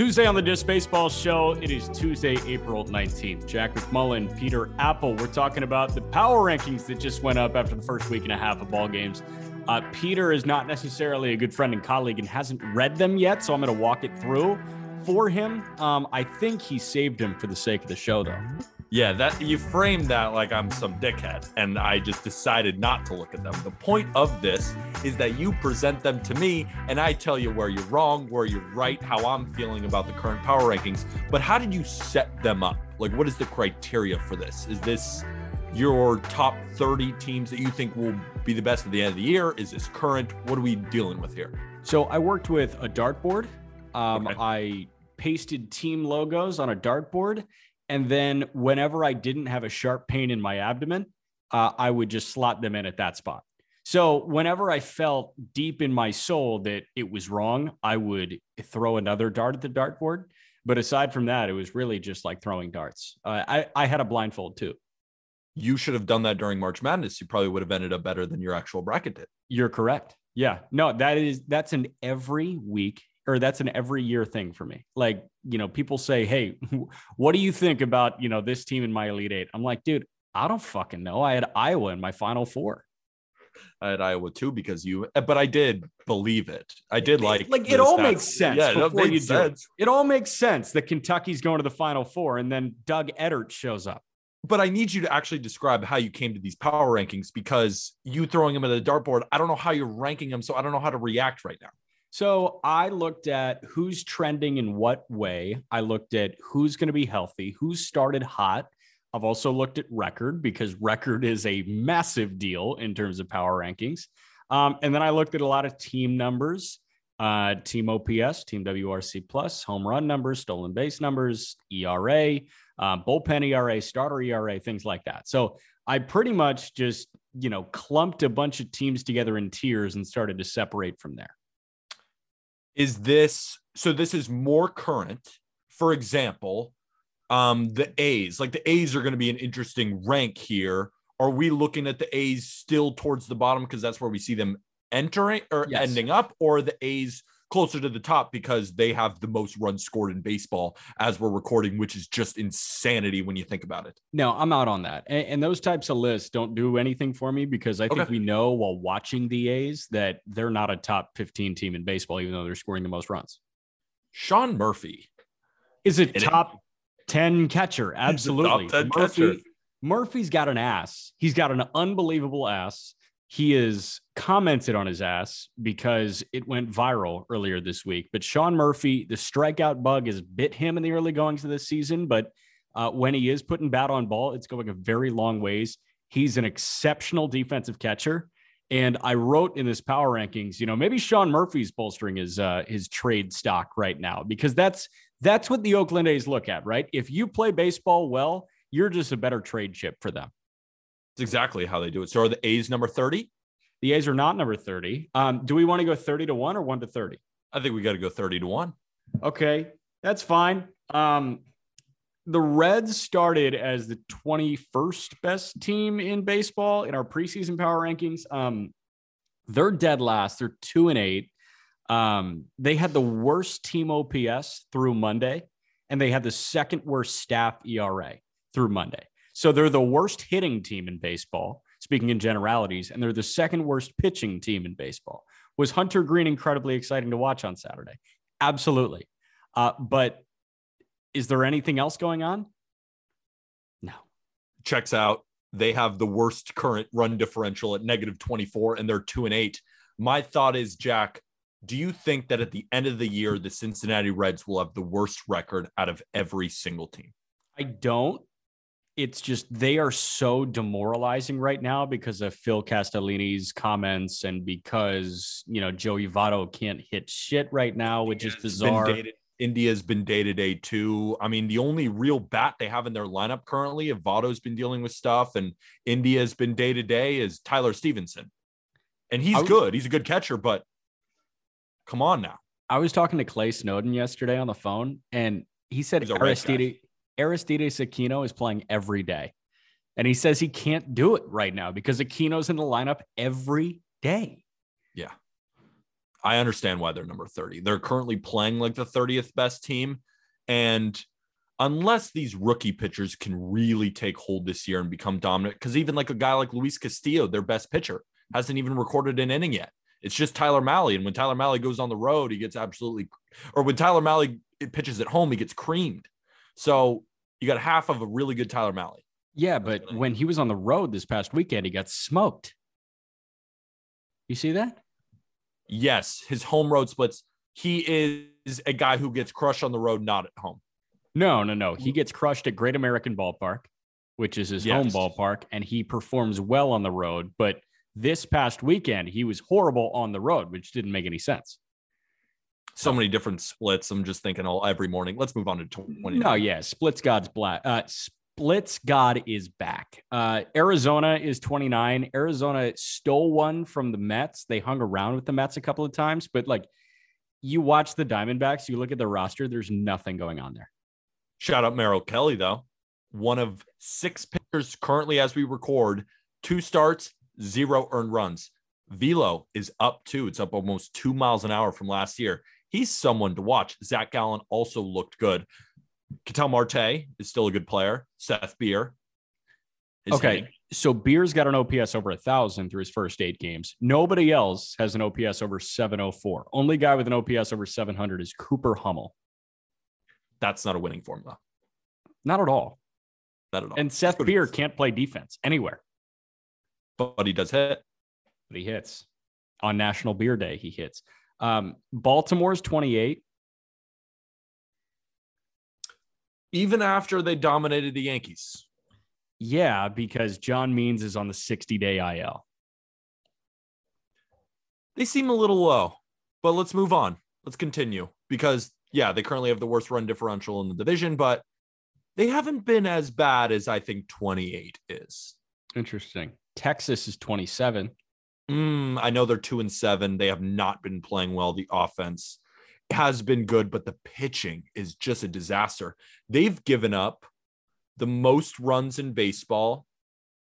Tuesday on the Just Baseball Show. It is Tuesday, April 19th. Jack McMullen, Peter Appel. We're talking about the power rankings that just went up after the first week and a half of ball games. Uh, Peter is not necessarily a good friend and colleague and hasn't read them yet, so I'm going to walk it through for him. Um, I think he saved him for the sake of the show, though. Yeah, that you framed that like I'm some dickhead, and I just decided not to look at them. The point of this is that you present them to me, and I tell you where you're wrong, where you're right, how I'm feeling about the current power rankings. But how did you set them up? Like, what is the criteria for this? Is this your top 30 teams that you think will be the best at the end of the year? Is this current? What are we dealing with here? So I worked with a dartboard. Um, Okay. I pasted team logos on a dartboard. And then whenever I didn't have a sharp pain in my abdomen, uh, I would just slot them in at that spot. So whenever I felt deep in my soul that it was wrong, I would throw another dart at the dartboard. But aside from that, it was really just like throwing darts. Uh, I, I had a blindfold too. You should have done that during March Madness. You probably would have ended up better than your actual bracket did. You're correct. Yeah. No, that is that's an every week or that's an every year thing for me. Like, you know, people say, "Hey, what do you think about, you know, this team in my Elite 8?" I'm like, "Dude, I don't fucking know. I had Iowa in my final 4." I had Iowa too because you, but I did believe it. I did like like it all stats. makes sense Yeah, it before you do it. It all makes sense that Kentucky's going to the final 4 and then Doug Edert shows up. But I need you to actually describe how you came to these power rankings because you throwing them at a dartboard. I don't know how you're ranking them, so I don't know how to react right now. So I looked at who's trending in what way. I looked at who's going to be healthy, who's started hot. I've also looked at record because record is a massive deal in terms of power rankings. Um, and then I looked at a lot of team numbers, uh, team OPS, team WRC plus, home run numbers, stolen base numbers, ERA, uh, bullpen ERA, starter ERA, things like that. So I pretty much just, you know, clumped a bunch of teams together in tiers and started to separate from there. Is this so? This is more current. For example, um, the A's, like the A's are going to be an interesting rank here. Are we looking at the A's still towards the bottom because that's where we see them entering or Yes. ending up, or the A's closer to the top because they have the most runs scored in baseball as we're recording, which is just insanity when you think about it. No, I'm out on that. And, and those types of lists don't do anything for me because I think Okay. we know while watching the A's that they're not a top 15 team in baseball, even though they're scoring the most runs. Sean Murphy, Is it It- top 10 catcher? Absolutely. 10 Murphy, catcher. Murphy's got an ass. He's got an unbelievable ass. He is commented on his ass because it went viral earlier this week. But Sean Murphy, the strikeout bug has bit him in the early goings of this season. But uh, when he is putting bat on ball, it's going a very long ways. He's an exceptional defensive catcher. And I wrote in this power rankings, you know, maybe Sean Murphy's bolstering his uh, his trade stock right now because that's that's what the Oakland A's look at, right? If you play baseball well, you're just a better trade chip for them. It's exactly how they do it. So are the A's number 30? The A's are not number 30. Um, do we want to go 30 to 1 or 1 to 30? I think we got to go 30 to 1. Okay, that's fine. Um, the Reds started as the 21st best team in baseball in our preseason power rankings. Um, they're dead last. They're two and eight. Um, they had the worst team OPS through Monday, and they had the second worst staff ERA through Monday. So they're the worst hitting team in baseball, speaking in generalities, and they're the second worst pitching team in baseball. Was Hunter Greene incredibly exciting to watch on Saturday? Absolutely. Uh, but is there anything else going on? No. checks out. They have the worst current run differential at negative 24 and they're 2 and 8. My thought is Jack, do you think that at the end of the year the Cincinnati Reds will have the worst record out of every single team? I don't. It's just they are so demoralizing right now because of Phil Castellini's comments and because you know Joey Votto can't hit shit right now, which is India's bizarre. India's been day to day too. I mean, the only real bat they have in their lineup currently, if Votto's been dealing with stuff and India's been day to day, is Tyler Stephenson. And he's was- good. He's a good catcher, but come on now. I was talking to Clay Snowden yesterday on the phone, and he said. Aristide Aristides Aquino is playing every day, and he says he can't do it right now because Aquino's in the lineup every day. Yeah. I understand why they're number 30. They're currently playing like the 30th best team. And unless these rookie pitchers can really take hold this year and become dominant, because even like a guy like Luis Castillo, their best pitcher, hasn't even recorded an inning yet. It's just Tyler Mahle. And when Tyler Mahle goes on the road, he gets absolutely, or when Tyler Mahle pitches at home, he gets creamed. So you got half of a really good Tyler Mahle. Yeah, but really- when he was on the road this past weekend, he got smoked. You see that? Yes, his home road splits. He is a guy who gets crushed on the road, not at home. No, no, no. He gets crushed at Great American Ballpark, which is his home ballpark, and he performs well on the road. But this past weekend, he was horrible on the road, which didn't make any sense. So many different splits. I'm just thinking all every morning. Let's move on to 20. No, yeah, Splits God's black. Uh, Splits God is back. Uh, Arizona is 29. Arizona stole one from the Mets. They hung around with the Mets a couple of times, but like you watch the Diamondbacks, you look at the roster, there's nothing going on there. Shout out Merrill Kelly, though. One of six pitchers currently as we record, two starts, zero earned runs. Velo is up too. It's up almost two miles an hour from last year. He's someone to watch. Zach Gallen also looked good. Ketel Marte is still a good player. Seth Beer. is okay. hitting. So Beer's got an OPS over a thousand through his first eight games. Nobody else has an OPS over 704. Only guy with an OPS over 700 is Cooper Hummel. That's not a winning formula. Not at all. Not at all. And Seth That's what it Beer can't play defense anywhere, but he does hit. but he hits. On National Beer Day, he hits. Um, Baltimore's 28. Even after they dominated the Yankees. Yeah, because John Means is on the 60 day IL. they seem a little low, but let's move on. Let's continue because, yeah, they currently have the worst run differential in the division, but they haven't been as bad as I think 28 is. Interesting. Texas is 27. Mm, I know they're two and seven. They have not been playing well. The offense has been good, but the pitching is just a disaster. They've given up the most runs in baseball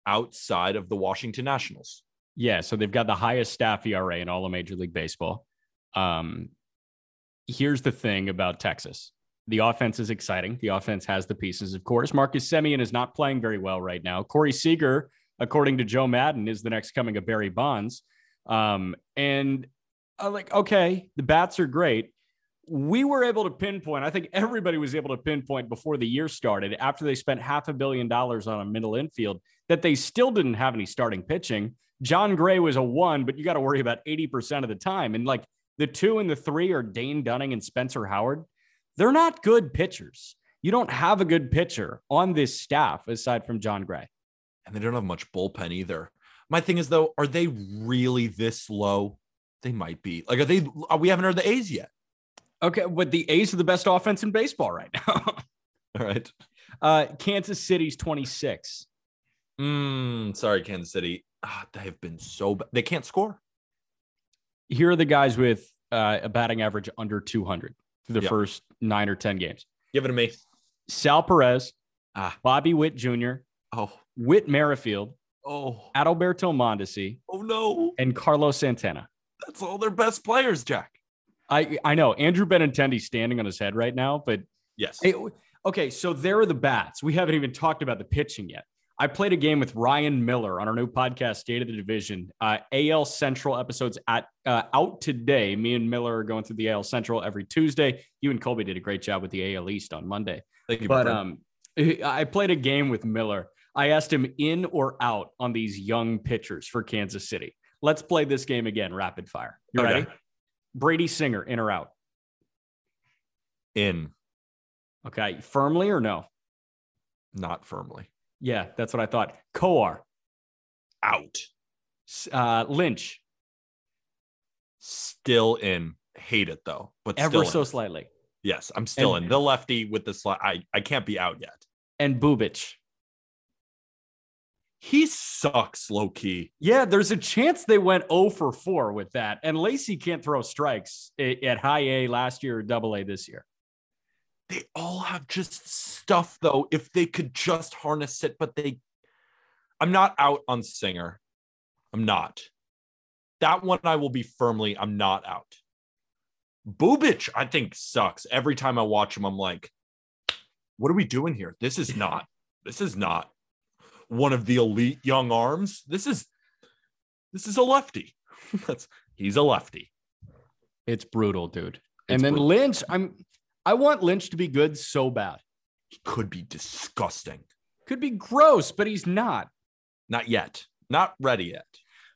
outside of the Washington Nationals. Yeah, so they've got the highest staff ERA in all of Major League Baseball. Um, here's the thing about Texas the offense is exciting. The offense has the pieces, of course. Marcus Semien is not playing very well right now. Corey Seager, according to Joe Maddon, is the next coming of Barry Bonds. Um, and uh, like, okay, the bats are great. We were able to pinpoint, I think everybody was able to pinpoint before the year started, after they spent half a billion dollars on a middle infield, that they still didn't have any starting pitching. Jon Gray was a one, but you got to worry about 80% of the time. And like the two and the three are Dane Dunning and Spencer Howard. They're not good pitchers. You don't have a good pitcher on this staff aside from Jon Gray. And they don't have much bullpen either. My thing is though, are they really this low? They might be. Like, are they? Are, we haven't heard the A's yet. Okay, but the A's are the best offense in baseball right now. All right. uh, Kansas City's 26. Mm, sorry, Kansas City. Ah, they have been so bad. They can't score. Here are the guys with uh, a batting average under 200 through the Yeah. first nine or 10 games. Give it to me. Sal Perez, Ah. Bobby Witt Jr., Oh, Whit Merrifield, oh, Adalberto Mondesi, oh no. and Carlos Santana. That's all their best players, Jack. I I know Andrew Benintendi's standing on his head right now, but Yes. Hey, okay, so there are the bats. We haven't even talked about the pitching yet. I played a game with Ryan Miller on our new podcast, State of the Division. Uh, AL Central episodes at uh, out today. Me and Miller are going through the AL Central every Tuesday. You and Colby did a great job with the AL East on Monday. Thank you. But But um, I played a game with Miller. I asked him in or out on these young pitchers for Kansas City. Let's play this game again, rapid fire. You Okay. ready? Brady Singer, in or out? in, Okay, firmly or no? not firmly. Yeah, that's what I thought. Kowar, Out. Uh, Lynch, Still in. Hate it though, but ever so in. slightly, Yes, I'm still And- in. The lefty with the slide. I, I can't be out yet. and Bubic. He sucks low key. Yeah, there's a chance they went 0 for 4 with that. And Lacy can't throw strikes at high A last year or double A this year. They all have just stuff though. If they could just harness it, but they I'm not out on Singer. I'm not. That one I will be firmly, I'm not out. Bubic, I think sucks. Every time I watch him, I'm like, what are we doing here? This is not, this is not one of the elite young arms. This is this is a lefty. That's he's a lefty. It's brutal, dude. It's and then brutal. Lynch, I'm I want Lynch to be good so bad. He could be disgusting. Could be gross, but he's not. Not yet. Not ready yet.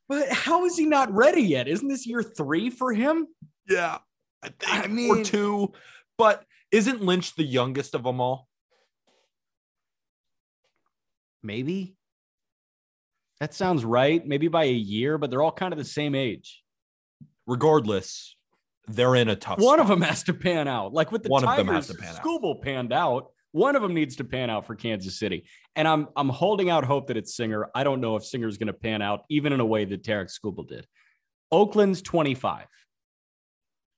But how is he not ready yet? Isn't this year three for him? Yeah. I think I mean, or two. But isn't Lynch the youngest of them all? Maybe. That sounds right. Maybe by a year, but they're all kind of the same age. Regardless, they're in a tough One of them has to pan out. Like with the One of Tigers, them has to pan out. Panned out. One of them needs to pan out for Kansas City. And I'm I'm holding out hope that it's Singer. I don't know if Singer's going to pan out, even in a way that Tarik Skubal did. Oakland's 25.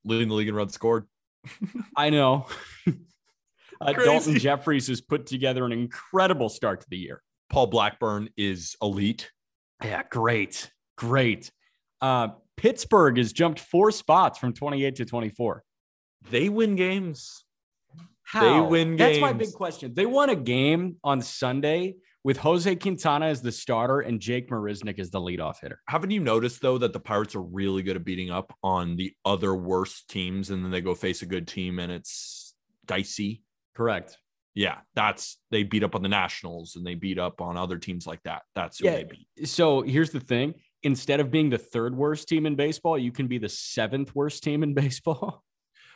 leading the league in runs scored. I know. uh, Daulton Jefferies has put together an incredible start to the year. Paul Blackburn is elite. Yeah, great. Great. Uh, Pittsburgh has jumped four spots from 28 to 24. They win games. How? win That's my big question. They won a game on Sunday with Jose Quintana as the starter and Jake Marisnick as the leadoff hitter. Haven't you noticed though that the Pirates are really good at beating up on the other worst teams, and then they go face a good team and it's dicey. Correct. Yeah, that's they beat up on the Nationals and they beat up on other teams like that. That's who Yeah. they beat. So here's the thing instead of being the third worst team in baseball, you can be the seventh worst team in baseball.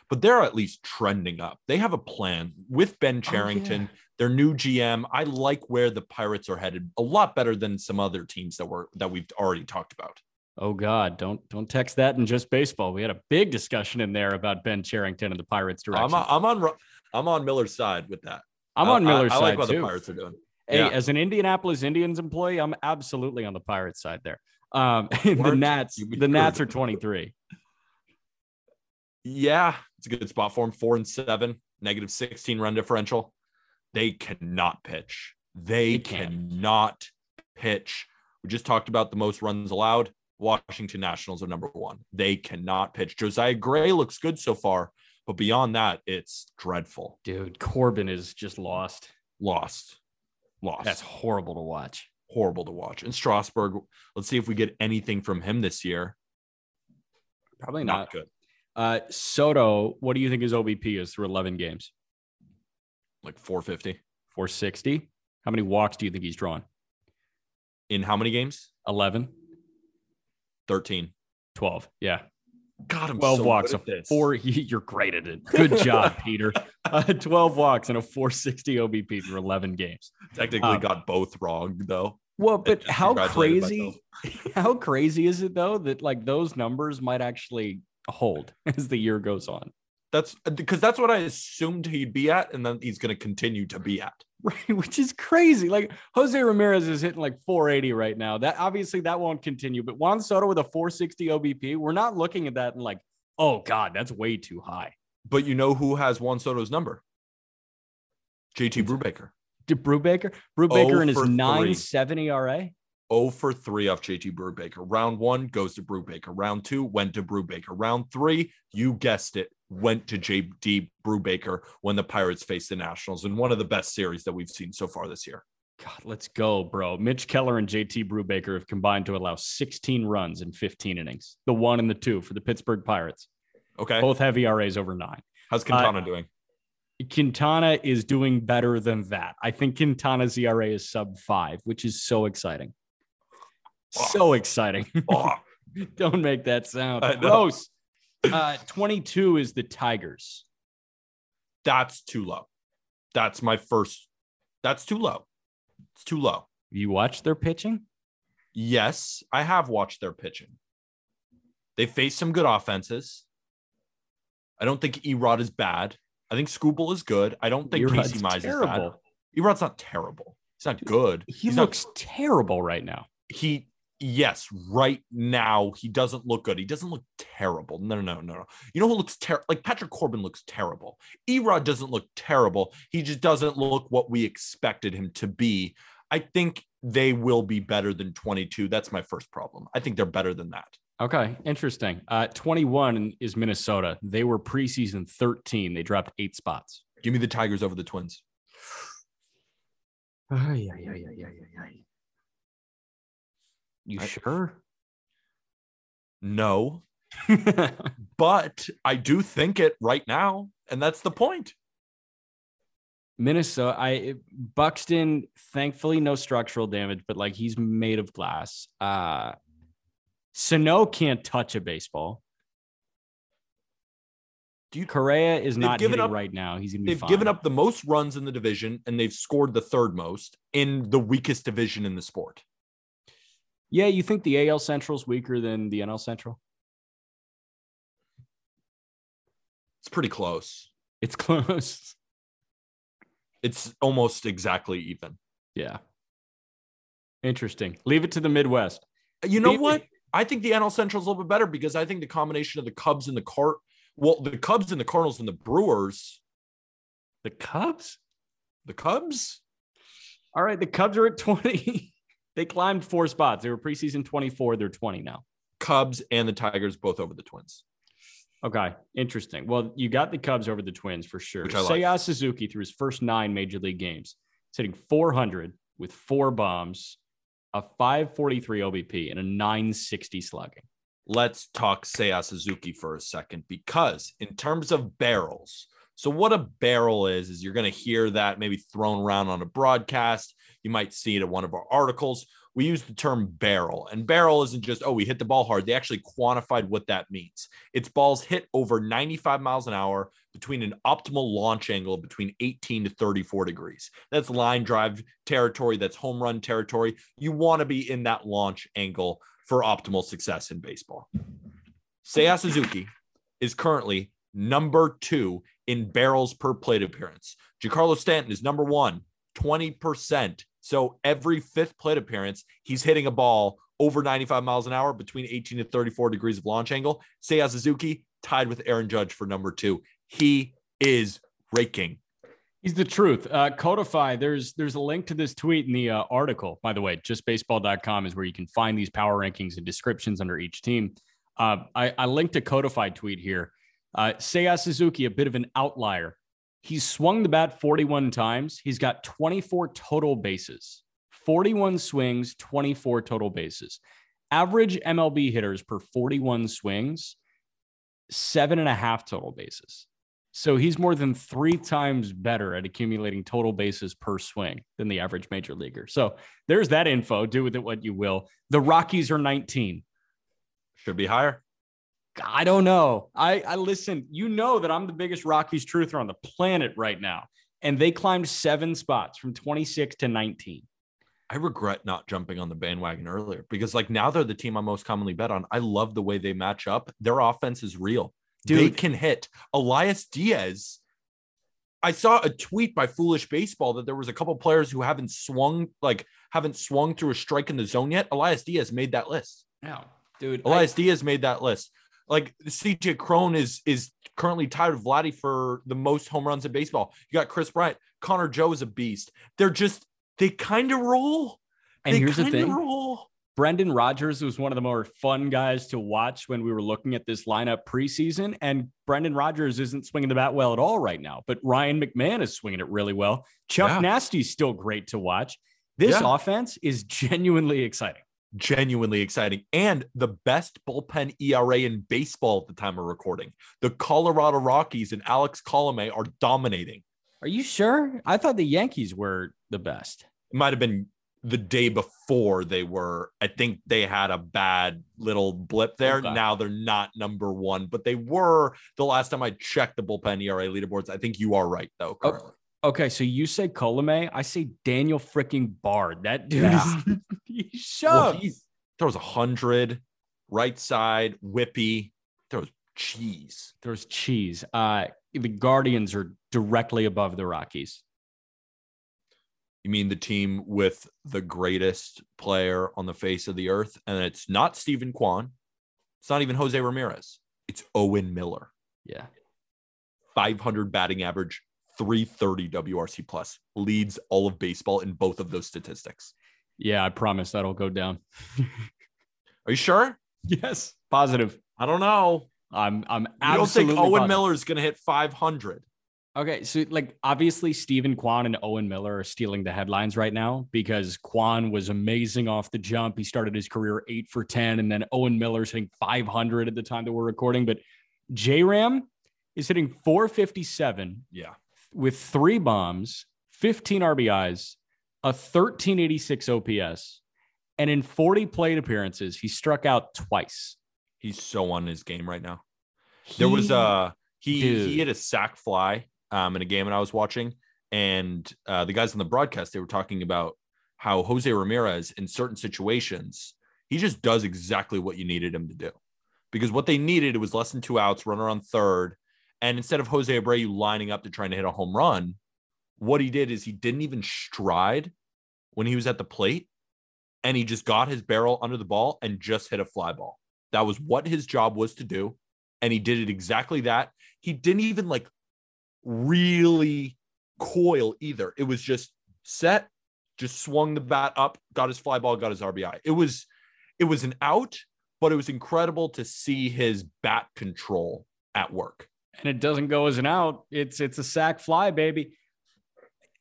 But they're at least trending up. They have a plan with Ben oh, Cherington, their new GM. I like where the Pirates are headed a lot better than some other teams that were that we've already talked about. Oh God, don't don't text that in just baseball. We had a big discussion in there about Ben Cherington and the Pirates direction. I'm on, I'm on Ro- I'm on Miller's side with that. I'm on I- I- Miller's I, side like what too. the Pirates are doing. Hey, Yeah. as an Indianapolis Indians employee, I'm absolutely on the Pirates side there. Um, the Nats, the Nats are 23. Yeah, it's a good spot for them. Four and seven, negative 16 run differential. They cannot pitch. They, They cannot pitch. We just talked about the most runs allowed. Washington Nationals are number one. They cannot pitch. Josiah Gray looks good so far, but beyond that, it's dreadful. Dude, Corbin is just lost. Lost. Lost. That's horrible to watch. horrible to watch. And Strasburg, let's see if we get anything from him this year. Probably Not not. good. Uh, Soto, what do you think his OBP is through 11 games? Like 450. 460. How many walks do you think he's drawn? In how many games? 11, 13. 12. Yeah. God, I'm 12 so walks. A this. four. You're great at it. Good job, Peter. Uh, 12 walks and a 460 OBP for 11 games. Technically Um, got both wrong though. Well, but how crazy, how crazy is it though that like those numbers might actually hold as the year goes on? That's because that's what I assumed he'd be at, and then he's going to continue to be at. Right, which is crazy. Like Jose Ramirez is hitting like 480 right now. That obviously that won't continue. But Juan Soto with a 460 OBP, we're not looking at that and like, oh God, that's way too high. But you know who has Juan Soto's number? JT Brubaker. Did Brubaker, Brubaker Oh in his for 970 ERA. 0 for 3 off JT Brubaker. Round one goes to Brubaker. Round two went to Brubaker. Round three, you guessed it, went to JT Brubaker when the Pirates faced the Nationals in one of the best series that we've seen so far this year. God, let's go, bro. Mitch Keller and JT Brubaker have combined to allow 16 runs in 15 innings. The one and the two for the Pittsburgh Pirates. Okay. Both have ERAs over nine. How's uh, Quintana doing? Quintana is doing better than that. I think Quintana's ERA is sub five, which is so exciting. So exciting. Oh, Don't make that sound. Gross. Uh, 22 is the Tigers. that's too low. That's my first. That's too low. It's too low. You watch their pitching? Yes, I have watched their pitching. They faced some good offenses. I don't think Erod is bad. I think Skubal is good. I don't think Erod's Casey Mize is bad. Erod's not terrible. He's not good. He He's looks terrible right now. he yes, right now he doesn't look good. He doesn't look terrible. No, no, no, no, no. You know who looks terrible? Like Patrick Corbin looks terrible. Erod doesn't look terrible. He just doesn't look what we expected him to be. I think they will be better than 22. That's my first problem. I think they're better than that. Okay, interesting. Uh, 21 is Minnesota. They were preseason 13. They dropped eight spots. Give me the Tigers over the Twins. Ay, ay, ay, ay, ay, ay. You I- sure? No, but I do think it right now, and that's the point. Minnesota, I Buxton, thankfully no structural damage, but like he's made of glass. Uh Sano can't touch a baseball. Do you Correa is not given up- right now. He's gonna be They've fine. given up the most runs in the division, and they've scored the third most in the weakest division in the sport. Yeah, you think the AL Central is weaker than the NL Central? It's pretty close. It's close. It's almost exactly even. Yeah. Interesting. Leave it to the Midwest. You know Leave- what? I think the NL Central is a little bit better because I think the combination of the Cubs and the Cart, well, the Cubs and the Cardinals and the Brewers, The Cubs? the Cubs, All right, the Cubs are at 20. they climbed four spots. They were preseason 24. They're 20 now. Cubs and the Tigers both over the Twins. Okay, interesting. Well, you got the Cubs over the Twins for sure. Which I like. Seiya Suzuki through his first nine major league games, is hitting 400 with four bombs, a 543 OBP, and a 960 slugging. let's talk Seiya Suzuki for a second because in terms of barrels, so what a barrel is is you're going to hear that maybe thrown around on a broadcast. You might see it in one of our articles. We use the term barrel, and barrel isn't just oh we hit the ball hard. They actually quantified what that means. It's balls hit over 95 miles an hour between an optimal launch angle between 18 to 34 degrees. That's line drive territory. That's home run territory. You want to be in that launch angle for optimal success in baseball. Seiya Suzuki is currently number two in barrels per plate appearance. Giancarlo Stanton is number one, 20%. So every fifth plate appearance, he's hitting a ball over 95 miles an hour between 18 to 34 degrees of launch angle. Seiya Suzuki tied with Aaron Judge for number two. He is raking. He's the truth. Uh, Codify, there's there's a link to this tweet in the uh, article, by the way. Justbaseball.com is where you can find these power rankings and descriptions under each team. Uh, I, I linked a Codified tweet here. Uh, Seiya Suzuki, a bit of an outlier. He's swung the bat 41 times. He's got 24 total bases, 41 swings, 24 total bases. Average MLB hitters per 41 swings, seven and a half total bases. So he's more than three times better at accumulating total bases per swing than the average major leaguer. So there's that info. Do with it what you will. The Rockies are 19. Should be higher. I don't know. I, I listen, you know that I'm the biggest Rockies truther on the planet right now. And they climbed seven spots from 26 to 19. I regret not jumping on the bandwagon earlier because, like, now they're the team I most commonly bet on. I love the way they match up. Their offense is real. Dude. They can hit. Elias Diaz. I saw a tweet by Foolish Baseball that there was a couple players who haven't swung, like, haven't swung through a strike in the zone yet. Elias Diaz made that list. Yeah, dude. Elias Diaz made that list. Like CJ Cron is is currently tied with Vladdy for the most home runs in baseball. You got Kris Bryant, Connor Joe is a beast. They're just they kind of roll. and they here's the thing. roll. Brendan Rodgers was one of the more fun guys to watch when we were looking at this lineup preseason. And Brendan Rodgers isn't swinging the bat well at all right now, but Ryan McMahon is swinging it really well. Chuck Yeah. Nasty's still great to watch. This Yeah. offense is genuinely exciting. Genuinely exciting. And the best bullpen ERA in baseball at the time of recording. The Colorado Rockies and Alex Colome are dominating. Are you sure? I thought the Yankees were the best. It might have been the day before they were. I think they had a bad little blip there. Okay. Now they're not number one, but they were the last time I checked the bullpen ERA leaderboards. I think you are right though. Oh, Currently, Okay, so you say Colome, I say Daniel freaking Bard. That dude Yeah. is he's Well, he throws a hundred, right side, whippy, throws cheese. There's cheese. Uh, the Guardians are directly above the Rockies. You mean the team with the greatest player on the face of the earth? And it's not Steven Kwan. It's not even Jose Ramirez. It's Owen Miller. Yeah. 500 batting average, 330 WRC plus, leads all of baseball in both of those statistics. Yeah, I promise that'll go down. Are you sure? yes, positive. I don't know. I'm I'm I don't absolutely think Owen positive. Miller is going to hit 500. Okay, so like obviously Steven Kwan and Owen Miller are stealing the headlines right now because Kwan was amazing off the jump. He started his career eight for 10, and then Owen Miller's hitting 500 at the time that we're recording. But J Ram is hitting 457 Yeah. With three bombs, 15 RBIs, a 1386 OPS, and in 40 plate appearances, he struck out twice. He's so on his game right now. There was He- uh he Dude. he hit a sack fly um in a game that I was watching, and uh, the guys on the broadcast they were talking about how Jose Ramirez in certain situations he just does exactly what you needed him to do, because what they needed it was less than two outs, runner on third, and instead of Jose Abreu lining up to trying to hit a home run, what he did is he didn't even stride when he was at the plate, and he just got his barrel under the ball and just hit a fly ball. That was what his job was to do. And he did it exactly that. He didn't even like really coil either. It was just set, just swung the bat up, got his fly ball, got his RBI. It was it was an out, but it was incredible to see his bat control at work. And it doesn't go as an out. It's it's a sack fly, baby.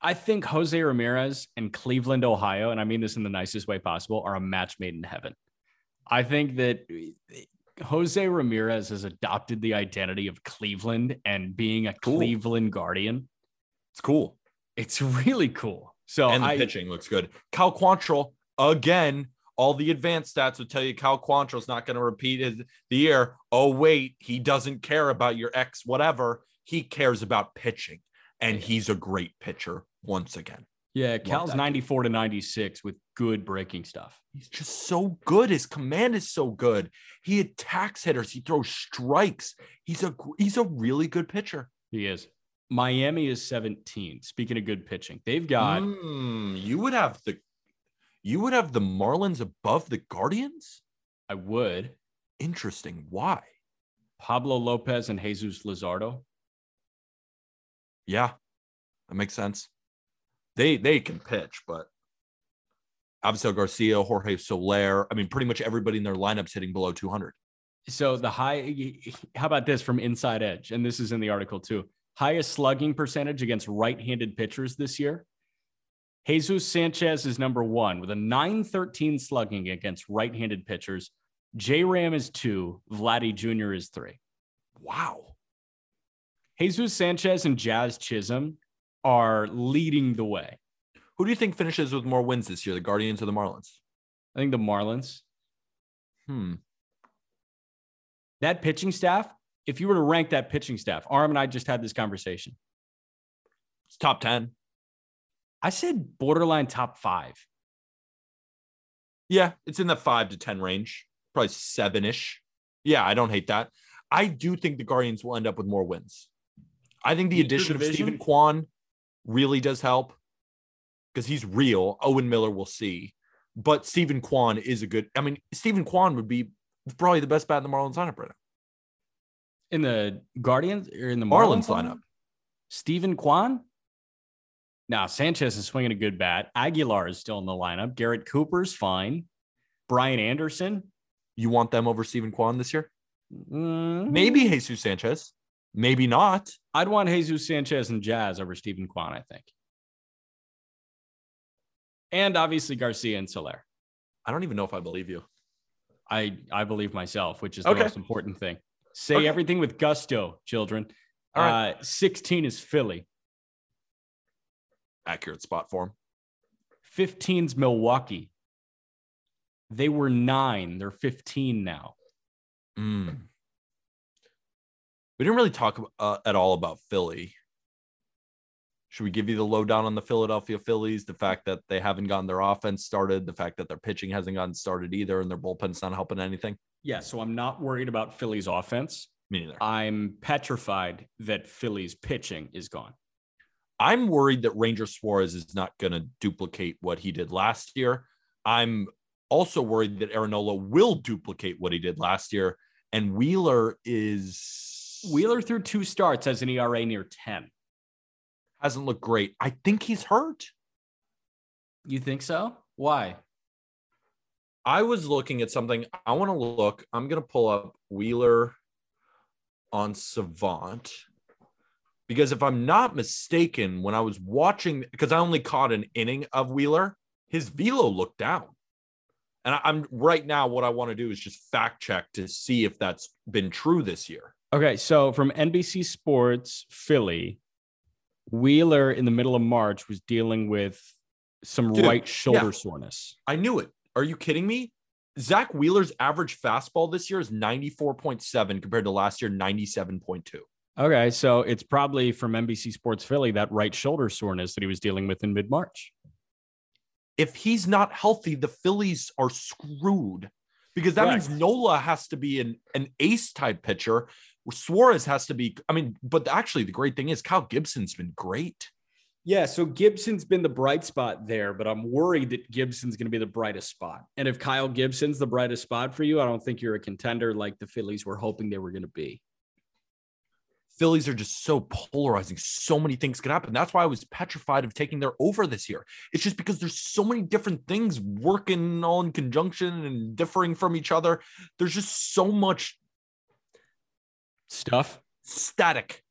I think Jose Ramirez and Cleveland, Ohio, and I mean this in the nicest way possible, are a match made in heaven. I think that Jose Ramirez has adopted the identity of Cleveland and being a Cool. Cleveland Guardian. It's cool. It's really cool. So and the I, pitching looks good. Cal Quantrill, again, all the advanced stats would tell you Cal Quantrill's not going to repeat his, the year. Oh, wait, he doesn't care about your ex, whatever. He cares about pitching. And he's a great pitcher once again. yeah, Cal's 94 to 96 with good breaking stuff. He's just so good. His command is so good. He attacks hitters. He throws strikes. He's a he's a really good pitcher. He is. Miami is 17. Speaking of good pitching, they've got Mm, you would have the you would have the Marlins above the Guardians. I would Interesting. Why? Pablo Lopez and Jesus Luzardo. Yeah, that makes sense. They they can pitch, but Avisail Garcia, Jorge Soler. I mean, pretty much everybody in their lineups hitting below 200. So the high, how about this from Inside Edge? And this is in the article too. Highest slugging percentage against right-handed pitchers this year. Jesus Sanchez is number one with a 913 slugging against right-handed pitchers. J Ram is two. Vladdy Jr. is three. Wow. Jesus Sanchez and Jazz Chisholm are leading the way. Who do you think finishes with more wins this year, the Guardians or the Marlins? I think the Marlins. Hmm. That pitching staff, if you were to rank that pitching staff, Arm and I just had this conversation. It's top 10. I said borderline top five. Yeah, it's in the five to 10 range, probably seven ish. Yeah, I don't hate that. I do think the Guardians will end up with more wins. I think the Weaker addition of? Steven Kwan really does help because he's real. Owen Miller will see, but Steven Kwan is a good. I mean, Steven Kwan would be probably the best bat in the Marlins lineup right now. In the Guardians or in the Marlins Marlins, lineup. Steven Kwan. Now Sanchez is swinging a good bat. Aguilar is still in the lineup. Garrett Cooper's fine. Brian Anderson, You want them over Steven Kwan this year? mm, Maybe Jesus Sanchez, maybe not. I'd want Jesus Sanchez and Jazz over Steven Kwan. I think, and obviously Garcia and Soler. I don't even know if I believe you. I I believe myself, which is the Okay. most important thing. Say Okay. everything with gusto, children. All right. Uh, 16 is Philly. Accurate spot for him. 15's Milwaukee. They were nine. They're 15 now. Mm. We didn't really talk uh, at all about Philly. Should we give you the lowdown on the Philadelphia Phillies? The fact that they haven't gotten their offense started, the fact that their pitching hasn't gotten started either, and their bullpen's not helping anything. Yeah, so I'm not worried about Philly's offense. Me neither. I'm petrified that Philly's pitching is gone. I'm worried that Ranger Suarez is not going to duplicate what he did last year. I'm also worried that Aaron Nola will duplicate what he did last year. And Wheeler is Wheeler through two starts has an ERA near 10. hasn't looked great. I think he's hurt. You think so? Why? I was looking at something. I want to look. I'm going to pull up Wheeler on Savant because if I'm not mistaken, when I was watching, because I only caught an inning of Wheeler, his velo looked down. And I'm right now, what I want to do is just fact check to see if that's been true this year. Okay, so from NBC Sports Philly, Wheeler in the middle of March was dealing with some Dude, right shoulder yeah. soreness. I knew it. Are you kidding me? Zack Wheeler's average fastball this year is 94.7 compared to last year, 97.2. Okay, so it's probably from NBC Sports Philly that right shoulder soreness that he was dealing with in mid March. if he's not healthy, the Phillies are screwed because that Correct. means Nola has to be an, an ace type pitcher. Suarez has to be, I mean, but actually, the great thing is Kyle Gibson's been great. Yeah, so Gibson's been the bright spot there, but I'm worried that Gibson's going to be the brightest spot. And if Kyle Gibson's the brightest spot for you, I don't think you're a contender like the Phillies were hoping they were going to be. Phillies are just so polarizing. So many things can happen. That's why I was petrified of taking their over this year. It's just because there's so many different things working all in conjunction and differing from each other. There's just so much Stuff, static,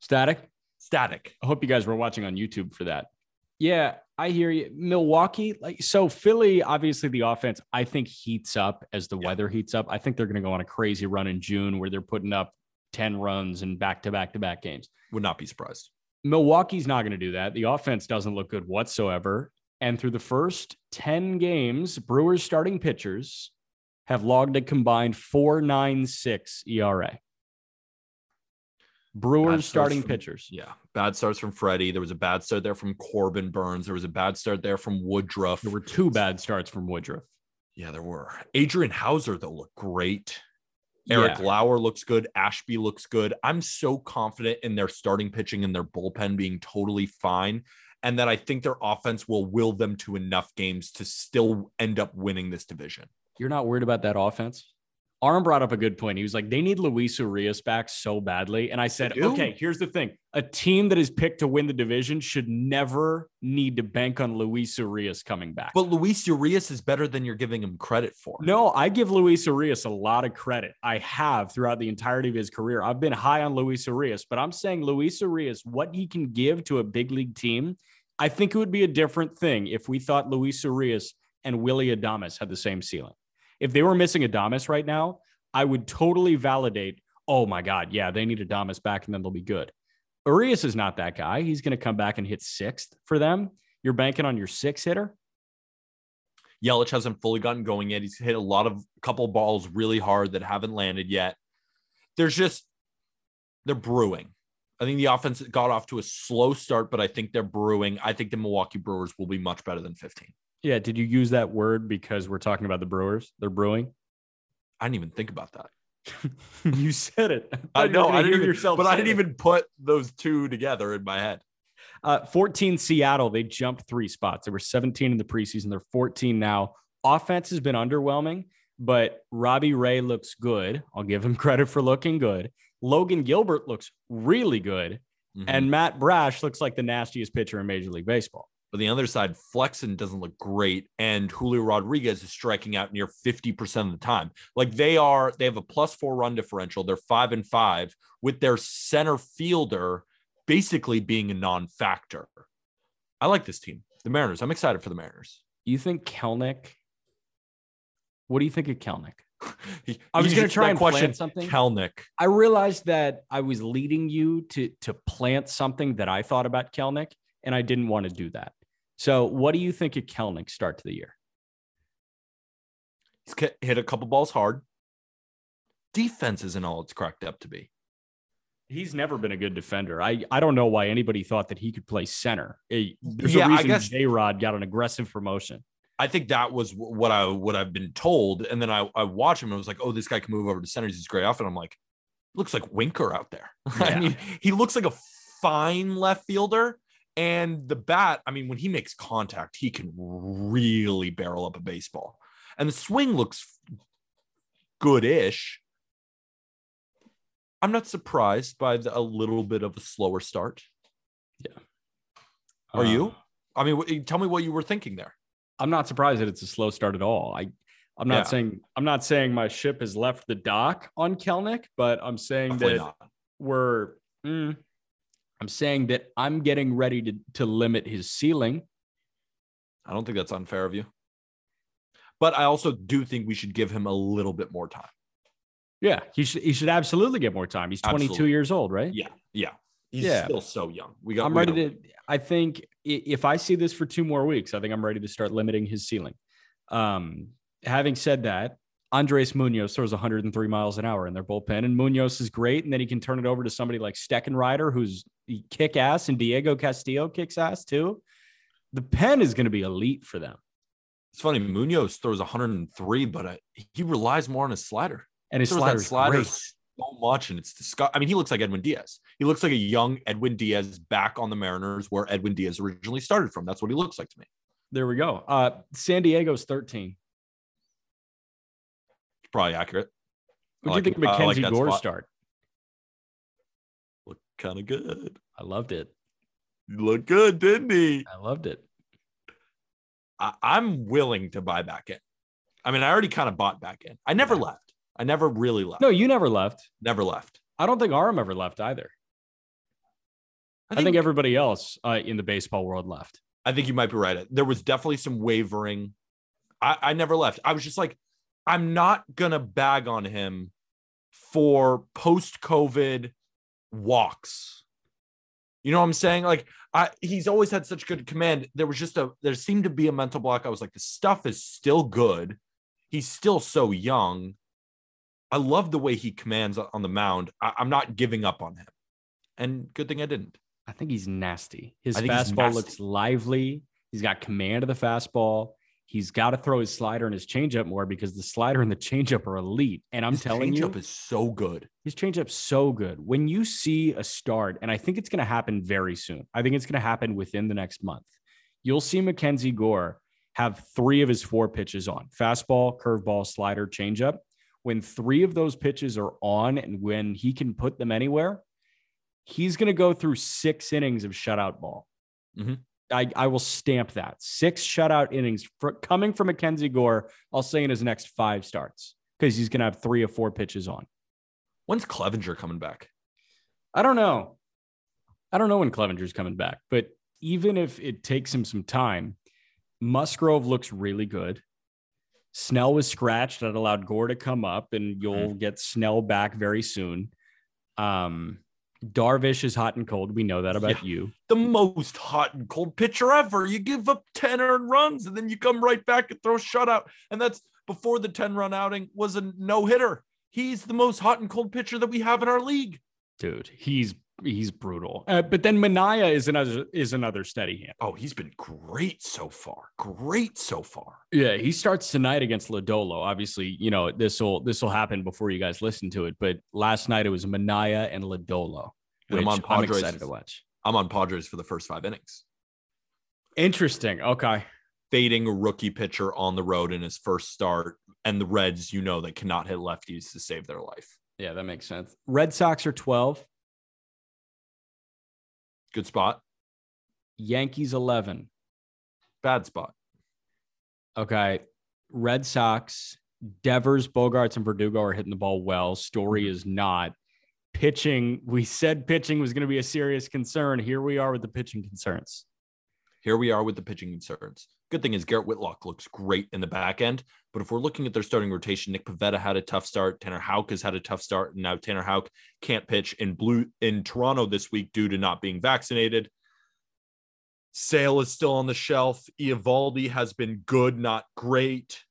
static. static. I hope you guys were watching on YouTube for that. Yeah, I hear you. Milwaukee, like so Philly, obviously the offense, I think heats up as the Yeah. weather heats up. I think they're going to go on a crazy run in June where they're putting up 10 runs in back to back to back games. Would not be surprised. Milwaukee's not going to do that. The offense doesn't look good whatsoever. And through the first 10 games, Brewers starting pitchers have logged a combined 496 ERA. Brewers starting from- pitchers. Yeah, bad starts from Freddy. There was a bad start there from Corbin Burnes. There was a bad start there from Woodruff. There were two bad starts from Woodruff. yeah, there were. Adrian Houser though looked great. Eric Yeah. Lauer looks good. Ashby looks good. I'm so confident in their starting pitching and their bullpen being totally fine, and that I think their offense will will them to enough games to still end up winning this division. You're not worried about that offense? Arm brought up a good point. He was like, they need Luis Urias back so badly. And I said, okay, here's the thing. A team that is picked to win the division should never need to bank on Luis Urias coming back. But Luis Urias is better than you're giving him credit for. no, I give Luis Urias a lot of credit. I have throughout the entirety of his career. I've been high on Luis Urias, but I'm saying Luis Urias, what he can give to a big league team, I think it would be a different thing if we thought Luis Urias and Willy Adames had the same ceiling. If they were missing Adames right now, I would totally validate, oh my God, yeah, they need Adames back and then they'll be good. Urias is not that guy. He's going to come back and hit sixth for them. You're banking on your six hitter. Yelich hasn't fully gotten going yet. He's hit a lot of couple balls really hard that haven't landed yet. There's just they're brewing. I think the offense got off to a slow start, but I think they're brewing. I think the Milwaukee Brewers will be much better than 15. Yeah. Did you use that word because we're talking about the Brewers? They're brewing. I didn't even think about that. you said it. I were know, I didn't hear even, yourself but I didn't it. even put those two together in my head. Uh, 14 Seattle, they jumped three spots. They were 17 in the preseason. They're 14 now. Offense has been underwhelming, but Robbie Ray looks good. I'll give him credit for looking good. Logan Gilbert looks really good. Mhm. And Matt Brash looks like the nastiest pitcher in Major League Baseball. But the other side, Flexen doesn't look great, and Julio Rodriguez is striking out near 50% of the time. Like they are, they have a plus four run differential. They're five and five with their center fielder basically being a non-factor. I like this team, the Mariners. I'm excited for the Mariners. You think Kelenic? What do you think of Kelenic? He- I was gonna try and question. plant something. Kelenic. I realized that I was leading you to to plant something that I thought about Kelenic, and I didn't want to do that. So, what do you think of Kelenic's start to the year? He's hit a couple balls hard. Defense isn't all it's cracked up to be. He's never been a good defender. I, I don't know why anybody thought that he could play center. There's Yeah, a reason J Rod got an aggressive promotion. I think that was what I what I've been told. And then I, I watch him and I was like, oh, this guy can move over to center. He's great off. And I'm like, looks like Winker out there. I mean, he looks like a fine left fielder. And the bat, I mean, when he makes contact, he can really barrel up a baseball. And the swing looks good-ish. I'm not surprised by the, a little bit of a slower start. Yeah. Are you? Uh, I mean, tell me what you were thinking there. I'm not surprised that it's a slow start at all. I I'm not Yeah. saying I'm not saying my ship has left the dock on Kelenic, but I'm saying Definitely that not. we're mm, I'm saying that I'm getting ready to to limit his ceiling. I don't think that's unfair of you. But I also do think we should give him a little bit more time. Yeah, he should he should absolutely get more time. He's 22 Absolutely. years old, right? Yeah, yeah. He's Yeah. still so young. We got. I'm we ready gotta- to. I think if I see this for two more weeks, I think I'm ready to start limiting his ceiling. Um, having said that, Andres Munoz throws 103 miles an hour in their bullpen, and Munoz is great. And then he can turn it over to somebody like Steckenrider, who's kick ass, and Diego Castillo kicks ass too. The pen is going to be elite for them, It's funny. Munoz throws 103, but uh, he relies more on his slider. and his Throws that slider's slider great. so much, and it's disgusting. I mean, he looks like Edwin Diaz. He looks like a young Edwin Diaz back on the Mariners, where Edwin Diaz originally started from. That's what he looks like to me. There we go. Uh, San Diego's 13. Probably accurate. I What do like you think it. like Mackenzie that Gore's spot. start? Look kind of good. I loved it. He looked good, didn't he? I loved it. I, I'm willing to buy back in. I mean, I already kind of bought back in. I never Yeah. left. I never really left. No, you never left. never left. I don't think Aram ever left either. I think, everybody else uh, in the baseball world left. I think you might be right. There was definitely some wavering. I, I never left. I was just like, I'm not gonna bag on him for post-COVID walks. You know what I'm saying? Like, I he's always had such good command. There was just a there seemed to be a mental block. I was like, the stuff is still good. He's still so young. I love the way he commands on the mound. I, I'm not giving up on him. And good thing I didn't. I think he's nasty. His I fastball nasty. looks lively. He's got command of the fastball. He's got to throw his slider and his changeup more because the slider and the changeup are elite. And I'm His telling you, his changeup is so good. his changeup's so good. When you see a start, and I think it's going to happen very soon. I think it's going to happen within the next month. You'll see Mackenzie Gore have three of his four pitches on fastball, curveball, slider, changeup. When three of those pitches are on and when he can put them anywhere, he's going to go through six innings of shutout ball. Mhm. I, I will stamp that. Six shutout innings for, coming from Mackenzie Gore, I'll say in his next five starts because he's going to have three or four pitches on. When's Clevinger coming back? I don't know. I don't know when Clevinger's coming back, but even if it takes him some time, Musgrove looks really good. Snell was scratched. That allowed Gore to come up, and you'll get Snell back very soon. Um, Darvish is hot and cold. We know that about you. The most hot and cold pitcher ever. You give up 10 earned runs and then you come right back and throw a shutout. And that's before the 10 run outing was a no hitter. He's the most hot and cold pitcher that we have in our league. Dude, he's he's brutal. Uh, but then Manaea is another is another steady hand. Oh, he's been great so far. Great so far. Yeah, he starts tonight against Lodolo. Obviously, you know this will this will happen before you guys listen to it. But last night it was Manaea and Lodolo. And I'm I'm, on Padres. excited to watch. I'm on Padres for the first five innings. Interesting. Okay. Fading a rookie pitcher on the road in his first start. And the Reds, you know, they cannot hit lefties to save their life. Yeah, that makes sense. Red Sox are 12, Good spot. Yankees 11. Bad spot. Okay. Red Sox, Devers, Bogaerts, and Verdugo are hitting the ball well. Story mm-hmm. is not. Pitching, we said pitching was going to be a serious concern. Here we are with the pitching concerns. Here we are with the pitching concerns. Good thing is Garrett Whitlock looks great in the back end. But if we're looking at their starting rotation, Nick Pivetta had a tough start. Tanner Houck has had a tough start. And now Tanner Houck can't pitch in blue in Toronto this week due to not being vaccinated. Sale is still on the shelf. Eovaldi has been good, not great.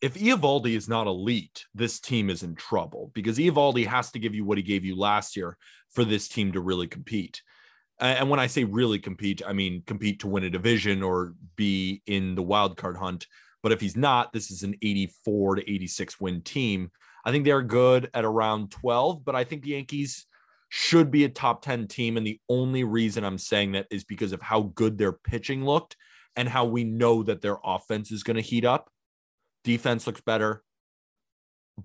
if Eovaldi is not elite, this team is in trouble because Eovaldi has to give you what he gave you last year for this team to really compete. And when I say really compete, I mean compete to win a division or be in the wild card hunt. But if he's not, this is an 84 to 86 win team. I think they're good at around 12, but I think the Yankees should be a top 10 team. And the only reason I'm saying that is because of how good their pitching looked and how we know that their offense is going to heat up. Defense looks better.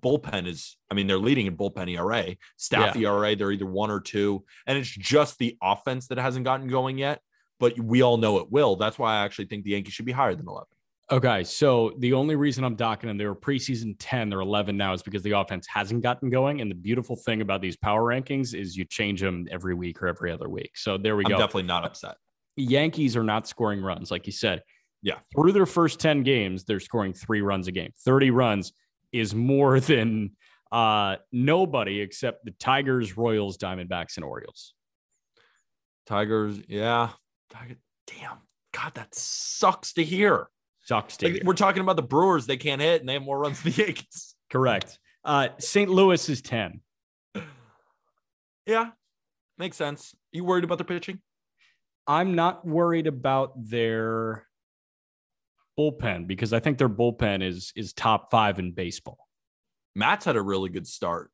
Bullpen is, I mean, they're leading in bullpen ERA, staff ERA, they're either one or two. And it's just the offense that hasn't gotten going yet, but we all know it will. That's why I actually think the Yankees should be higher than 11. Okay, so the only reason I'm docking them, they were preseason 10, they're 11 now, is because the offense hasn't gotten going. And the beautiful thing about these power rankings is you change them every week or every other week. So there we I'm go. definitely not upset. Yankees are not scoring runs, like you said. Yeah. Through their first 10 games, they're scoring three runs a game. 30 runs is more than uh, nobody except the Tigers, Royals, Diamondbacks, and Orioles. Tigers, yeah. Tiger, damn. God, that sucks to hear. Sucks to Like, hear. we're talking about the Brewers, they can't hit and they have more runs than the Yankees. Correct. Uh, St. Louis is 10. Yeah, makes sense. You worried about their pitching? I'm not worried about their bullpen because I think their bullpen is is top five in baseball. Matz had a really good start.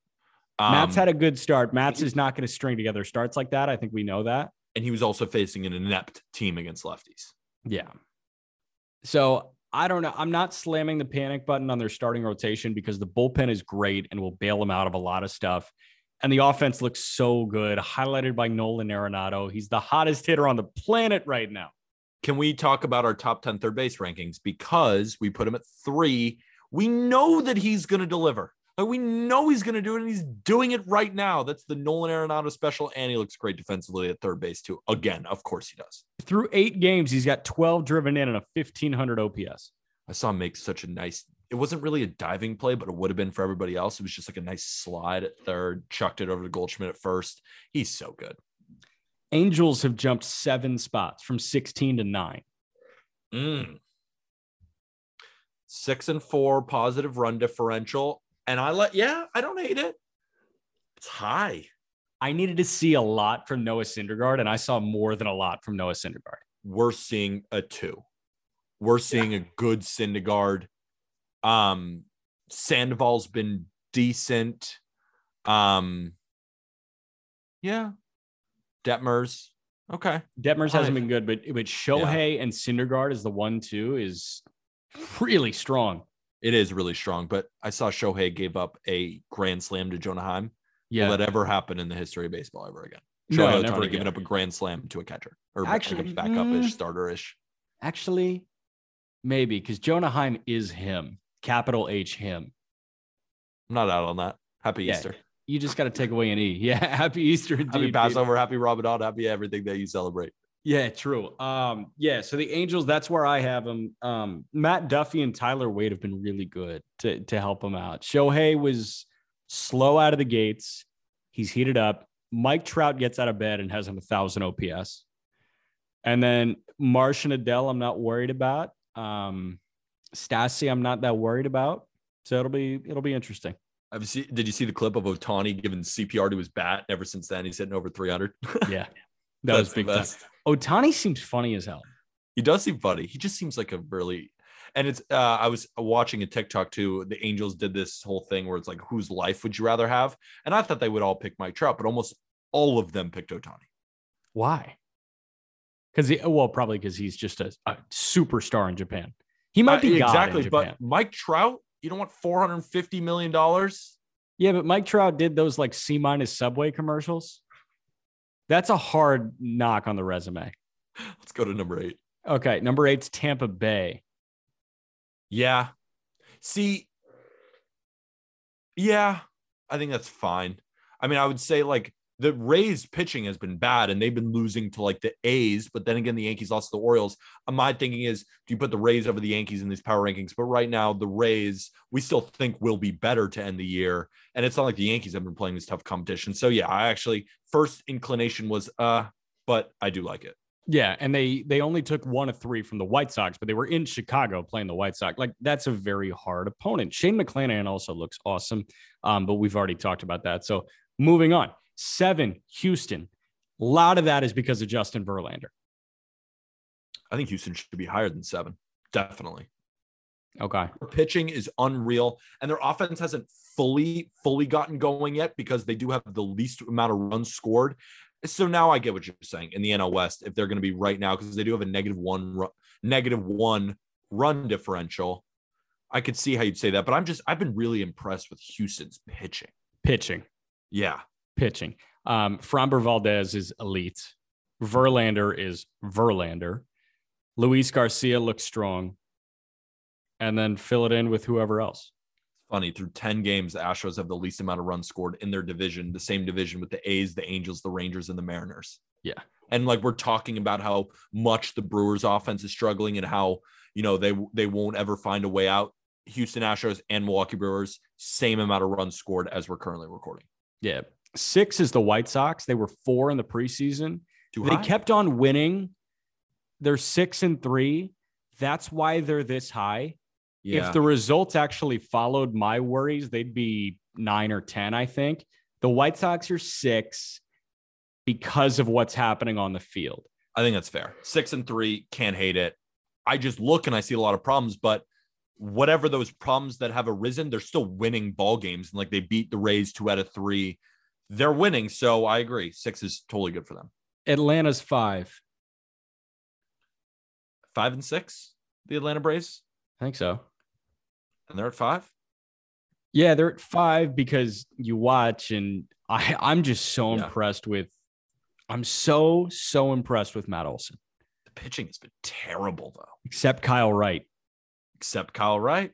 Matz Um, had a good start. Matz is not going to string together starts like that. I think we know that. and he was also facing an inept team against lefties. Yeah. So I don't know. I'm not slamming the panic button on their starting rotation because the bullpen is great and will bail them out of a lot of stuff. And the offense looks so good, highlighted by Nolan Arenado. He's the hottest hitter on the planet right now. Can we talk about our top 10 third base rankings? Because we put him at three. We know that he's going to deliver. Like we know he's going to do it, and he's doing it right now. That's the Nolan Arenado special, and he looks great defensively at third base too. Again, of course he does. Through eight games, he's got 12 driven in and a 1500 OPS. I saw him make such a nice. It wasn't really a diving play, but it would have been for everybody else. It was just like a nice slide at third, chucked it over to Goldschmidt at first. He's so good. Angels have jumped seven spots from 16 to nine. Mm. Six and four positive run differential. And I let, yeah, I don't hate it. It's high. I needed to see a lot from Noah Syndergaard, and I saw more than a lot from Noah Syndergaard. We're seeing a two. We're seeing a good Syndergaard. Um, Sandoval's been decent. Um, yeah. Detmers. Okay. Detmers hasn't been good, but but Shohei and Syndergaard is the one two is really strong. It is really strong, but I saw Shohei gave up a grand slam to Jonah Heim. Yeah, Will that ever happen in the history of baseball ever again? No, Shohei never Ohtani giving up a grand slam to a catcher or Actually, like a backup ish, mm. starter ish. actually, maybe because Jonah Heim is him, capital H him. I'm not out on that. Happy Yeah, Easter. You just got to take away an E. Yeah, happy Easter indeed. Happy. Passover. Happy Ramadan. Happy everything that you celebrate. Yeah, true. Um, yeah, so the Angels, that's where I have them. Um, Matt Duffy and Tyler Wade have been really good to to help them out. Shohei was slow out of the gates. He's heated up. Mike Trout gets out of bed and has him a thousand OPS. And then Marsh and Adell, I'm not worried about. Um, Stassi, I'm not that worried about. So it'll be it'll be interesting. Have seen, did you see the clip of Ohtani giving CPR to his bat? Ever since then, he's hitting over 300. Yeah, that was big time. Ohtani seems funny as hell. He does seem funny. He just seems like a really, and it's. Uh, I was watching a TikTok too. The Angels did this whole thing where it's like, whose life would you rather have? And I thought they would all pick Mike Trout, but almost all of them picked Ohtani. Why? Because he, well, probably because he's just a, a superstar in Japan. He might be Uh, exactly, but Mike Trout, you don't want 450 million dollars. yeah, but Mike Trout did those like C minus Subway commercials. That's a hard knock on the resume. Let's go to number eight. Okay, number eight's Tampa Bay. Yeah. See, yeah, I think that's fine. I mean, I would say like the Rays pitching has been bad and they've been losing to like the A's, but then again, the Yankees lost to the Orioles. Uh, My thinking is, do you put the Rays over the Yankees in these power rankings? But right now, the Rays, we still think will be better to end the year. And it's not like the Yankees have been playing this tough competition. So yeah, I actually first inclination was uh, but I do like it. Yeah, and they they only took one of three from the White Sox, but they were in Chicago playing the White Sox. Like that's a very hard opponent. Shane McClanahan also looks awesome, um, but we've already talked about that. So moving on, seven Houston. A lot of that is because of Justin Verlander. I think Houston should be higher than seven. Definitely. Okay, Their pitching is unreal, and their offense hasn't fully, fully gotten going yet because they do have the least amount of runs scored. So now I get what you're saying in the NL West. If they're going to be right now, because they do have a negative one, negative one run differential, I could see how you'd say that. But I'm just, I've been really impressed with Houston's pitching. pitching, Yeah, pitching. Um, Framber Valdez is elite. Verlander is Verlander. Luis Garcia looks strong, and then fill it in with whoever else. funny. Through 10 games, the Astros have the least amount of runs scored in their division, the same division with the A's, the Angels, the Rangers, and the Mariners. Yeah. And like we're talking about how much the Brewers offense is struggling and how, you know, they they won't ever find a way out. Houston Astros and Milwaukee Brewers, same amount of runs scored as we're currently recording. Yeah. Six is the White Sox. They were four in the preseason. Too they high? kept on winning. They're six and three. That's why they're this high. yeah. If the results actually followed my worries, they'd be nine or 10, I think. The White Sox are six because of what's happening on the field. I think that's fair. Six and three, can't hate it. I just look and I see a lot of problems, but whatever those problems that have arisen, they're still winning ball games. And like they beat the Rays two out of three. They're winning. So I agree. Six is totally good for them. Atlanta's five. Five and six, the Atlanta Braves, I think so. and they're at five. Yeah, they're at five because you watch, and I, I'm just so Yeah. impressed with. I'm so so impressed with Matt Olson, The pitching has been terrible though, except Kyle Wright. except Kyle Wright.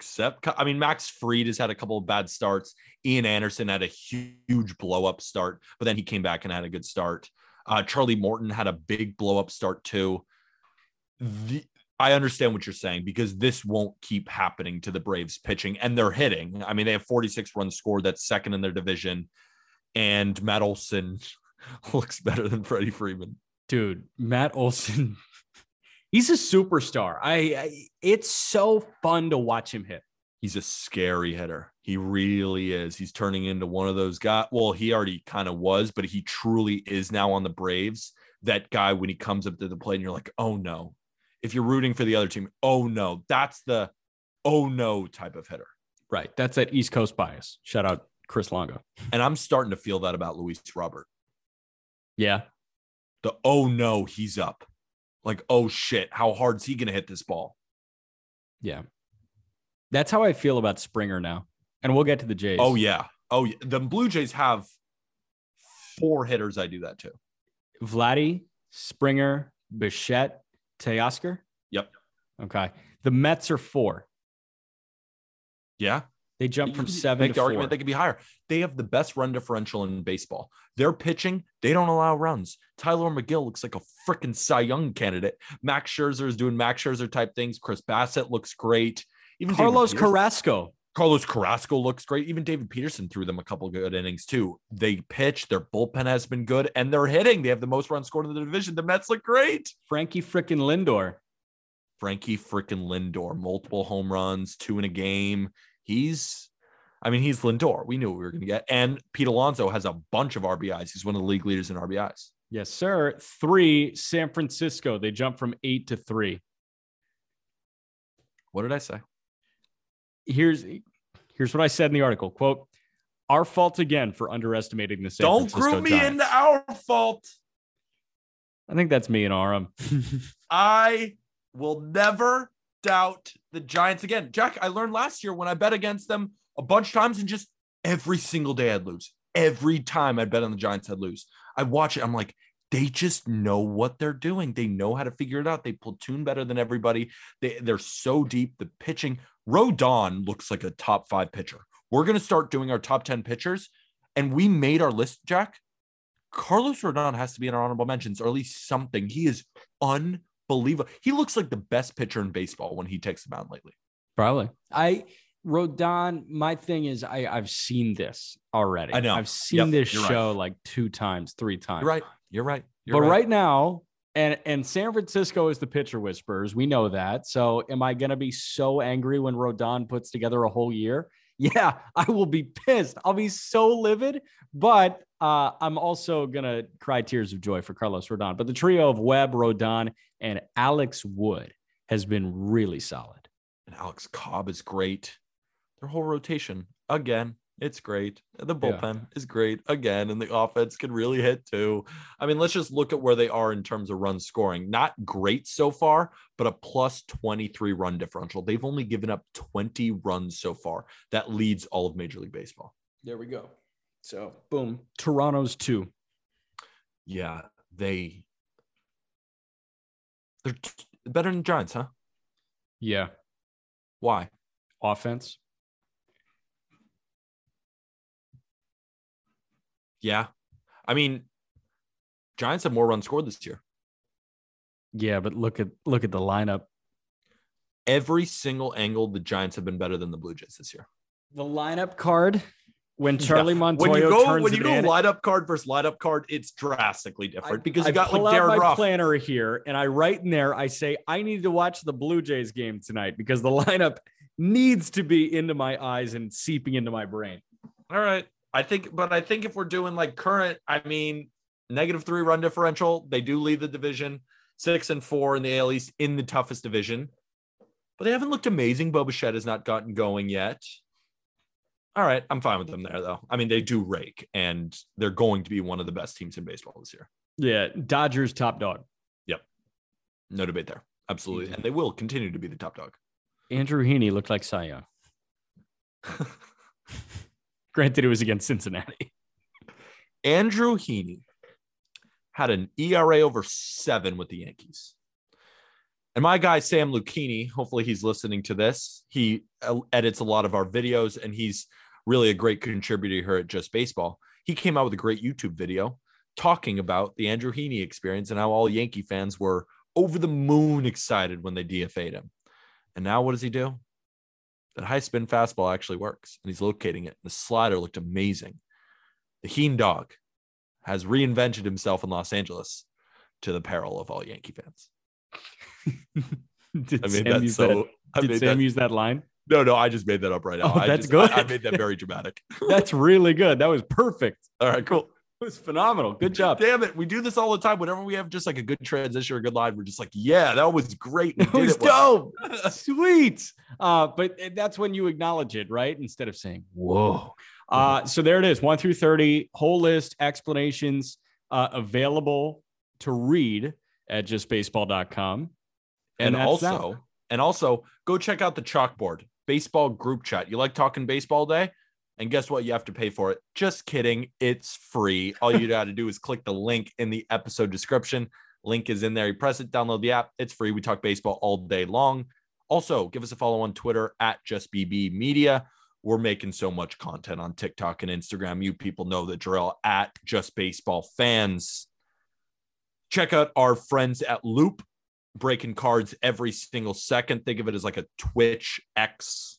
Except, I mean, Max Fried has had a couple of bad starts. Ian Anderson had a huge blow up start, but then he came back and had a good start. Uh, Charlie Morton had a big blow up start too. The, I understand what you're saying because this won't keep happening to the Braves pitching and they're hitting. I mean, they have 46 runs scored. That's second in their division. And Matt Olson looks better than Freddie Freeman. dude matt olson he's a superstar I, I it's so fun to watch him hit He's a scary hitter. He really is. He's turning into one of those guys. Well, he already kind of was, but he truly is now on the Braves. That guy, when he comes up to the plate and you're like, oh no. If you're rooting for the other team, oh no. That's the oh no type of hitter. right that's that east coast bias shout out chris longo And I'm starting to feel that about Luis Robert. yeah The oh no, he's up. Like, oh shit, how hard's he gonna hit this ball? yeah that's how i feel about springer now and we'll get to the jays Oh yeah. Oh yeah. The Blue Jays have four hitters. I do that too. vladdy springer bichette teoscar Yep. okay the mets are four Yeah. They jump from seven make to the four argument they could be higher. They have the best run differential in baseball. They're pitching, they don't allow runs. Tylor Megill looks like a freaking Cy Young candidate. Max Scherzer is doing Max Scherzer type things. Chris Bassitt looks great. Even David carlos Peterson- carrasco Carlos Carrasco looks great. Even David Peterson threw them a couple good innings too. They pitch, their bullpen has been good, and they're hitting. They have the most runs scored in the division. The Mets look great. frankie frickin lindor Frankie freaking Lindor, multiple home runs, two in a game. He's, I mean, he's Lindor. We knew what we were going to get. And Pete Alonso has a bunch of RBIs. He's one of the league leaders in RBIs. Yes, sir. Three, San Francisco. They jump from eight to three. What did I say? Here's here's what I said in the article. Quote, our fault again for underestimating the San Don't Francisco group me Giants." into our fault. I think that's me and Aram. I will never doubt the Giants again. Jack, I learned last year when I bet against them a bunch of times and just every single day I'd lose. Every time I'd bet on the Giants, I'd lose. I watch it. I'm like, they just know what they're doing. They know how to figure it out. They platoon better than everybody. They, they're so deep. The pitching, Rodon looks like a top five pitcher. We're going to start doing our top 10 pitchers. And we made our list, Jack. Carlos Rodon has to be in our honorable mentions or at least something. He is unbelievable. He looks like the best pitcher in baseball when he takes the mound lately. Probably. I Rodon, my thing is I, I've seen this already. I know. I've seen Yep, this you're right. show like two times, three times. You're right. You're right. You're but right. now, And and San Francisco is the pitcher whisperers. We know that. So am I going to be so angry when Rodon puts together a whole year? Yeah, I will be pissed. I'll be so livid, but uh, I'm also going to cry tears of joy for Carlos Rodon. But the trio of Webb, Rodon, and Alex Wood has been really solid. And Alex Cobb is great. Their whole rotation, again, it's great. The bullpen is great again, and the offense can really hit too. I mean, let's just look at where they are in terms of run scoring. Not great so far, but a plus 23 run differential. They've only given up 20 runs so far. That leads all of Major League Baseball. There we go. So, boom. Toronto's two. Yeah, they they're t- better than Giants, huh? Yeah. Why? Offense. Yeah. I mean, Giants have more runs scored this year. Yeah, but look at look at the lineup. Every single angle, the Giants have been better than the Blue Jays this year. The lineup card when Charlie Yeah. Montoya when you go turns when you go in, up card versus light up card, it's drastically different because you I got like Darren my Ruff. planner here and I write in there. I say I need to watch the Blue Jays game tonight because the lineup needs to be into my eyes and seeping into my brain. All right. I think, but I think if we're doing like current, I mean, negative three run differential, they do lead the division, six and four in the AL East in the toughest division, but they haven't looked amazing. Bo Bichette has not gotten going yet. All right. I'm fine with them there, though. I mean, they do rake and they're going to be one of the best teams in baseball this year. Yeah, Dodgers top dog. Yep. No debate there. Absolutely. And they will continue to be the top dog. Andrew Heaney looked like Cy Young. Granted, it was against Cincinnati. Andrew Heaney had an ERA over seven with the Yankees. And my guy, Sam Lucchini, hopefully he's listening to this. He uh, edits a lot of our videos and he's really a great contributor here at Just Baseball. He came out with a great YouTube video talking about the Andrew Heaney experience and how all Yankee fans were over the moon excited when they DFA'd him. And now what does he do? That high spin fastball actually works and he's locating it. The slider looked amazing. The Heen dog has reinvented himself in Los Angeles to the peril of all Yankee fans. Did I Sam that use so. that? I Did made Sam that, use that line? no, no, I just made that up right now. Oh, I that's just- good. I, I made that very dramatic. That's really good. That was perfect. All right, cool. It was phenomenal. Good job. Damn it, we do this all the time. Whenever we have just like a good transition or a good line, we're just like, yeah, that was great. We It did was well." dope. Sweet. Uh, but that's when you acknowledge it, right? Instead of saying, whoa. Uh, so there it is one through 30, whole list, explanations uh, available to read at justbaseball.com. and that. also, and also, go check out the chalkboard baseball group chat. You like talking baseball day? And guess what? You have to pay for it. Just kidding. It's free. All you got to do is click the link in the episode description. Link is in there. You press it, download the app. It's free. We talk baseball all day long. Also, give us a follow on Twitter at JustBB Media. We're making so much content on TikTok and Instagram. You people know the drill at Just Baseball Fans. Check out our friends at Loupe breaking cards every single second. Think of it as like a Twitch X,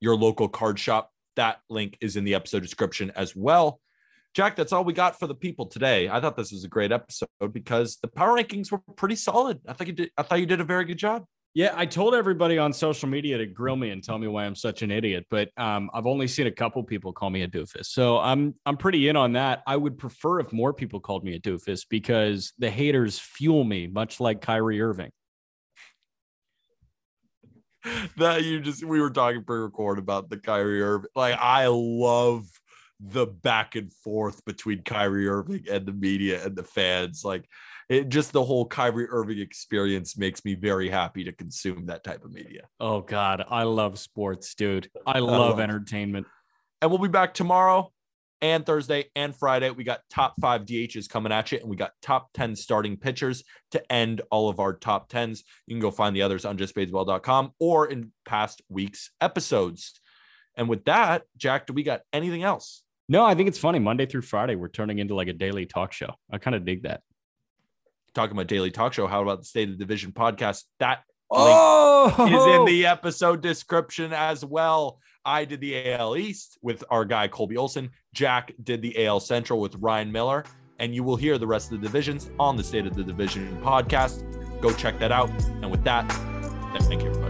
your local card shop. That link is in the episode description as well. Jack, that's all we got for the people today. I thought this was a great episode because the power rankings were pretty solid. I think you did. I thought you did a very good job. Yeah, I told everybody on social media to grill me and tell me why I'm such an idiot, but um, I've only seen a couple people call me a doofus, so I'm I'm pretty in on that. I would prefer if more people called me a doofus because the haters fuel me, much like Kyrie Irving. that you just we were talking pre-record about the Kyrie Irving. Like I love the back and forth between Kyrie Irving and the media and the fans. Like it just the whole Kyrie Irving experience makes me very happy to consume that type of media. Oh God, I love sports, dude. I love love entertainment. And we'll be back tomorrow and Thursday and Friday. We got top five DHs coming at you, and we got top 10 starting pitchers to end all of our top 10s. You can go find the others on justbaseball.com or in past weeks' episodes. And with that, Jack, do we got anything else? No, I think it's funny. Monday through Friday, we're turning into like a daily talk show. I kind of dig that. Talking about daily talk show. How about the State of the Division podcast? That Oh, is in the episode description as well. I did the AL East with our guy Colby Olson. Jack did the AL Central with Ryan Miller. and you will hear the rest of the divisions on the State of the Division podcast. Go check that out. And with that, thank you, everybody.